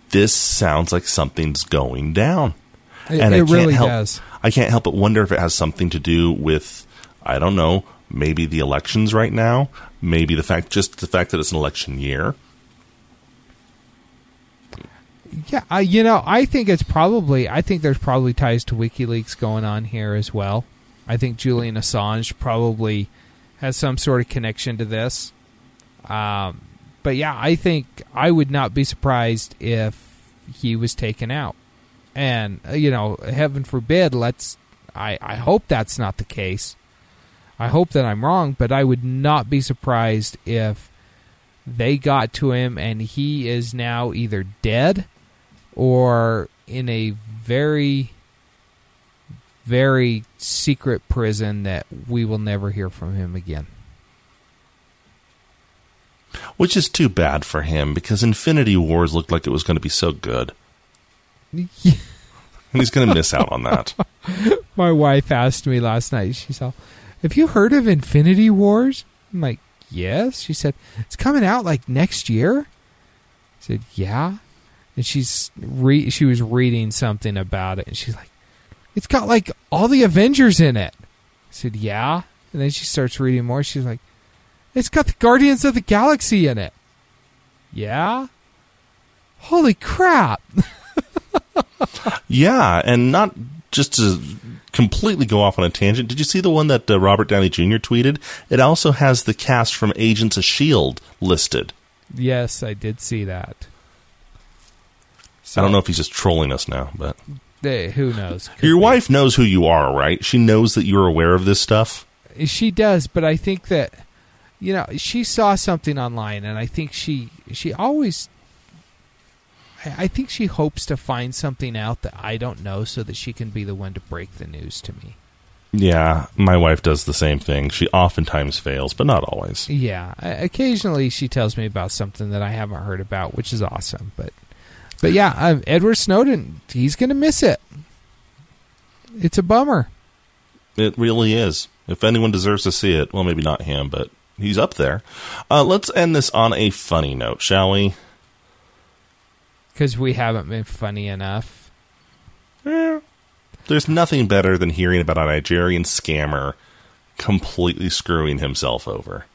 this sounds like something's going down. It, and I it really help, does. I can't help but wonder if it has something to do with I don't know, maybe the elections right now, maybe the fact just the fact that it's an election year. Yeah, uh, you know, I think it's probably. I think there's probably ties to WikiLeaks going on here as well. I think Julian Assange probably has some sort of connection to this. Um, but yeah, I think I would not be surprised if he was taken out. And uh, you know, heaven forbid. Let's. I I hope that's not the case. I hope that I'm wrong, but I would not be surprised if they got to him and he is now either dead or in a very very secret prison that we will never hear from him again. Which is too bad for him because Infinity Wars looked like it was going to be so good. And he's going to miss out on that. My wife asked me last night, she said, Have you heard of Infinity Wars? I'm like, yes. She said, it's coming out like next year. I said, yeah. And she's re- she was reading something about it, and she's like, it's got like all the Avengers in it. I said, yeah. And then she starts reading more. She's like, it's got the Guardians of the Galaxy in it. Yeah. Holy crap. Yeah, and not just to completely go off on a tangent. Did you see the one that uh, Robert Downey Jr. tweeted? It also has the cast from Agents of Shield listed. yes, I did see that. I don't know if he's just trolling us now, but who knows? Could your be. wife knows who you are, right? She knows that you're aware of this stuff. She does, but I think that you know she saw something online, and I think she she always. I I think she hopes to find something out that I don't know, so that she can be the one to break the news to me. Yeah, my wife does the same thing. She oftentimes fails, but not always. Yeah, occasionally she tells me about something that I haven't heard about, which is awesome. But, but yeah, um, Edward Snowden, he's gonna miss it. It's a bummer. It really is. If anyone deserves to see it, well, maybe not him, but he's up there. Uh, let's end this on a funny note, shall we? because we haven't been funny enough. There's nothing better than hearing about a Nigerian scammer completely screwing himself over.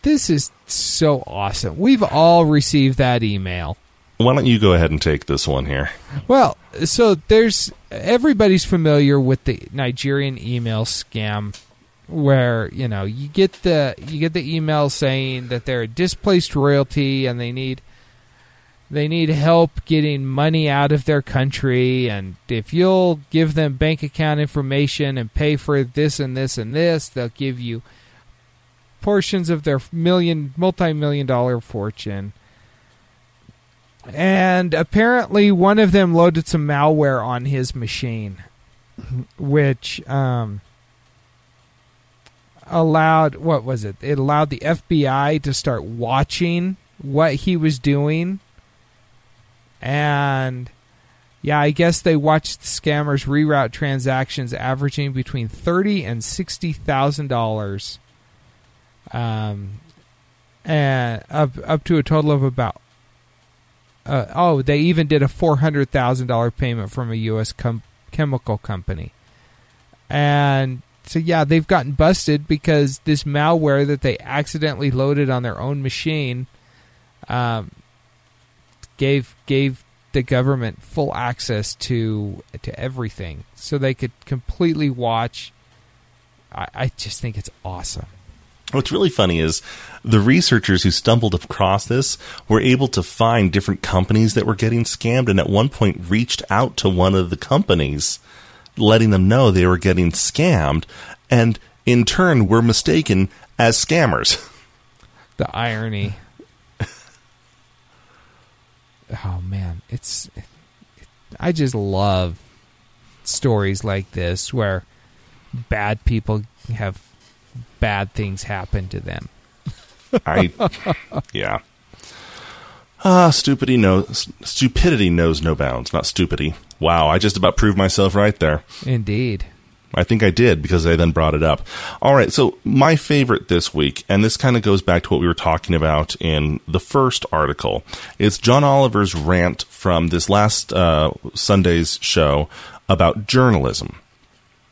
This is so awesome. We've all received that email. Why don't you go ahead and take this one here? Well, so there's everybody's familiar with the Nigerian email scam where, you know, you get the you get the email saying that they're a displaced royalty and they need they need help getting money out of their country. And if you'll give them bank account information and pay for this and this and this, they'll give you portions of their million multi-million dollar fortune. And apparently one of them loaded some malware on his machine which um, allowed what was it? It allowed the fbi to start watching what he was doing. And yeah i guess they watched the scammers reroute transactions averaging between 30 and 60 thousand dollars. Um and up up to a total of about uh, oh, they even did a four hundred thousand dollar payment from a U.S. Com- chemical company, and so yeah, they've gotten busted because this malware that they accidentally loaded on their own machine, um, gave gave the government full access to to everything, so they could completely watch. I, I just think it's awesome. What's really funny is the researchers who stumbled across this were able to find different companies that were getting scammed and at one point reached out to one of the companies letting them know they were getting scammed and in turn were mistaken as scammers. the irony. oh man, it's I just love stories like this where bad people have bad things happen to them. I yeah. Ah, stupidity knows stupidity knows no bounds, not stupidity. Wow, I just about proved myself right there. Indeed. I think I did because I then brought it up. All right, so my favorite this week, and this kind of goes back to what we were talking about in the first article, is John Oliver's rant from this last uh, Sunday's show about journalism.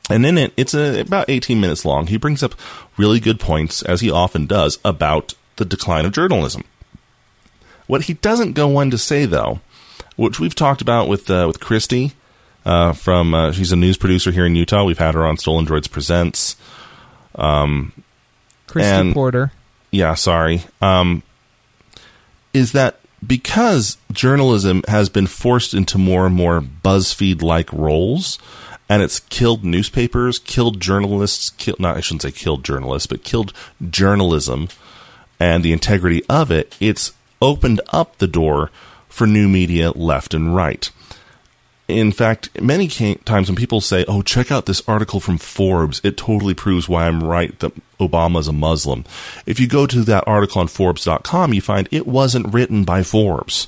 And in it, it's a, about 18 minutes long. He brings up really good points, as he often does, about the decline of journalism. What he doesn't go on to say, though, which we've talked about with uh, with Christy uh, from uh, she's a news producer here in Utah. We've had her on Stolen Droids Presents. Christy And- Porter. Yeah, sorry. Um, is that because journalism has been forced into more and more BuzzFeed like roles, and it's killed newspapers, killed journalists, killed, not, I shouldn't say killed journalists, but killed journalism and the integrity of it, it's opened up the door for new media left and right. In fact, many times when people say, "Oh, check out this article from Forbes. It totally proves why I'm right that Obama's a Muslim." If you go to that article on forbes.com, you find it wasn't written by Forbes.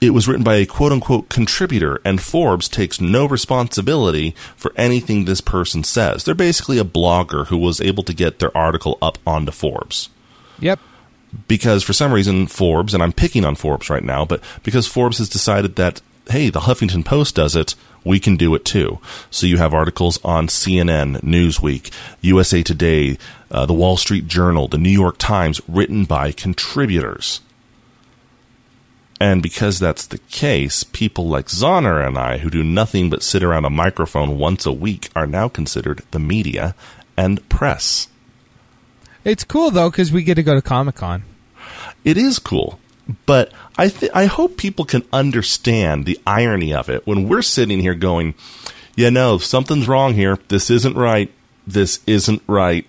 It was written by a quote unquote contributor, and Forbes takes no responsibility for anything this person says. They're basically a blogger who was able to get their article up onto Forbes. Yep. Because for some reason Forbes, and I'm picking on Forbes right now, but because Forbes has decided that, hey, the Huffington Post does it, we can do it too. So you have articles on CNN, Newsweek, USA Today, uh, the Wall Street Journal, the New York Times, written by contributors. And because that's the case, people like Zahner and I, who do nothing but sit around a microphone once a week, are now considered the media and press. It's cool though because we get to go to Comic Con. it is cool but i th- i hope people can understand the irony of it when we're sitting here going yeah no something's wrong here this isn't right this isn't right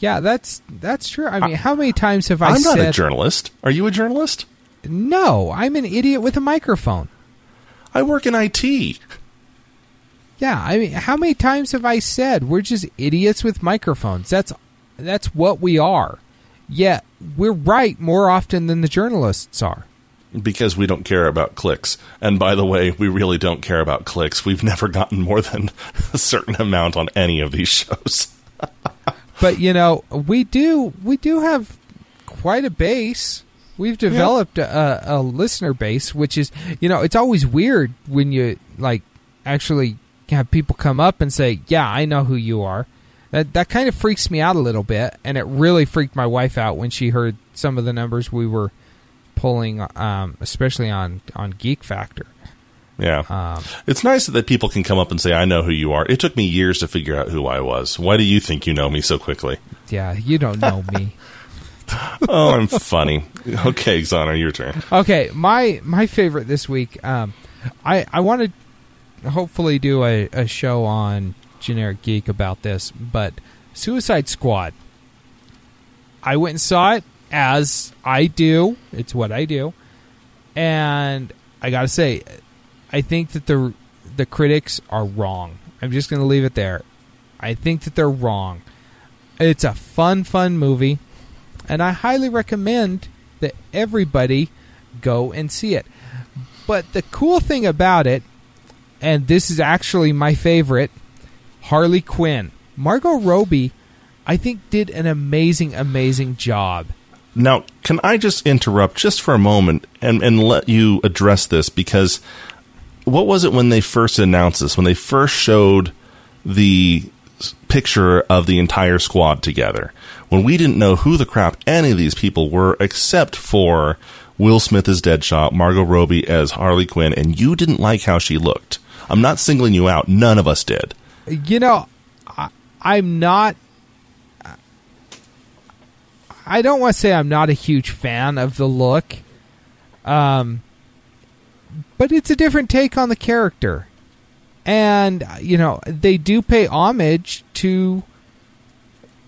Yeah, that's that's true. I mean, how many times have I i'm not a journalist are you a journalist no? I'm an idiot with a microphone. i work in it Yeah, I mean, how many times have I said we're just idiots with microphones? That's that's what we are. Yet we're right more often than the journalists are. because we don't care about clicks and by the way we really don't care about clicks we've never gotten more than a certain amount on any of these shows But you know, we do we do have quite a base. We've developed a, a listener base, which is you know, it's always weird when you like actually have people come up and say, "Yeah, I know who you are." That that kind of freaks me out a little bit, and it really freaked my wife out when she heard some of the numbers we were pulling, um, especially on on Geek Factor. yeah Um, it's nice that people can come up and say i know who you are it took me years to figure out who i was why do you think you know me so quickly yeah, you don't know me. oh i'm funny okay Xana, your turn Okay, my my favorite this week. Um, I I want to hopefully do a, a show on generic geek about this, but Suicide Squad. I went and saw it as I do. It's what I do, and I gotta say, I think that the the critics are wrong. I'm just gonna leave it there. I think that they're wrong. It's a fun, fun movie, and I highly recommend that everybody go and see it. But the cool thing about it, and this is actually my favorite, Harley Quinn. Margot Robbie, I think, did an amazing, amazing job. Now, can I just interrupt just for a moment and, and let you address this? Because what was it when they first announced this? When they first showed the picture of the entire squad together? When we didn't know who the crap any of these people were except for Will Smith as Deadshot, Margot Robbie as Harley Quinn, and you didn't like how she looked. I'm not singling you out. None of us did. You know, I, I'm not. I don't want to say I'm not a huge fan of the look, um, but it's a different take on the character, and you know they do pay homage to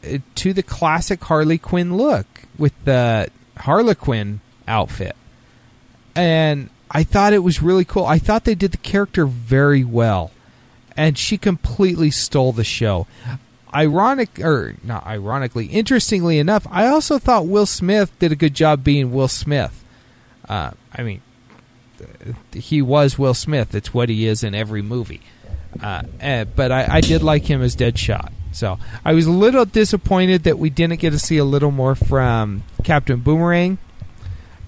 uh, to the classic Harley Quinn look with the Harlequin outfit, and I thought it was really cool. I thought they did the character very well and she completely stole the show. Ironic or not ironically, interestingly enough, I also thought Will Smith did a good job being Will Smith. Uh, I mean, he was Will Smith. It's what he is in every movie. Uh, eh, but I, I did like him as Deadshot. So I was a little disappointed that we didn't get to see a little more from Captain Boomerang.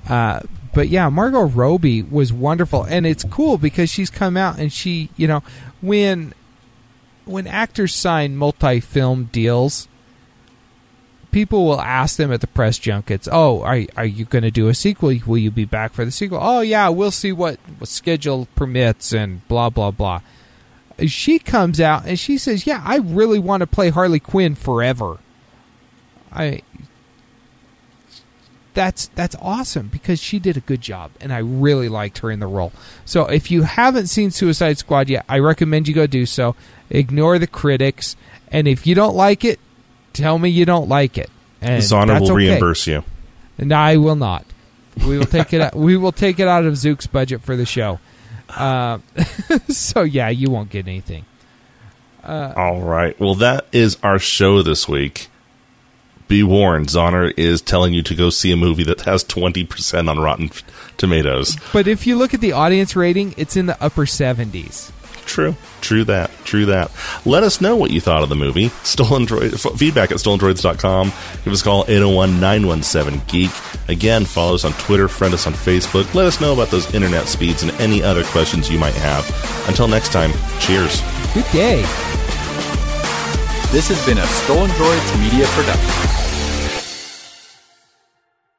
Uh, but yeah, Margot Robbie was wonderful, and it's cool because she's come out and she, you know, when when actors sign multi-film deals, people will ask them at the press junkets, "Oh, are are you going to do a sequel? Will you be back for the sequel?" "Oh yeah, we'll see what, what schedule permits and blah blah blah." She comes out and she says, "Yeah, I really want to play Harley Quinn forever." I that's that's awesome because she did a good job and I really liked her in the role. So if you haven't seen Suicide Squad yet, I recommend you go do so. Ignore the critics, and if you don't like it, tell me you don't like it. And Zana will okay. reimburse you. And I will not. We will take it. Out, we will take it out of Zook's budget for the show. Uh, so yeah, you won't get anything. All right. Well, that is our show this week. Be warned, Zoner is telling you to go see a movie that has 20% on Rotten Tomatoes. But if you look at the audience rating, it's in the upper seventies. True. True that. True that. Let us know what you thought of the movie. Stolen Droid, f- feedback at stolendroids.com. Give us a call 801 917 Geek. Again, follow us on Twitter, friend us on Facebook. Let us know about those internet speeds and any other questions you might have. Until next time, cheers. Good day. This has been a Stolen Droids Media Production.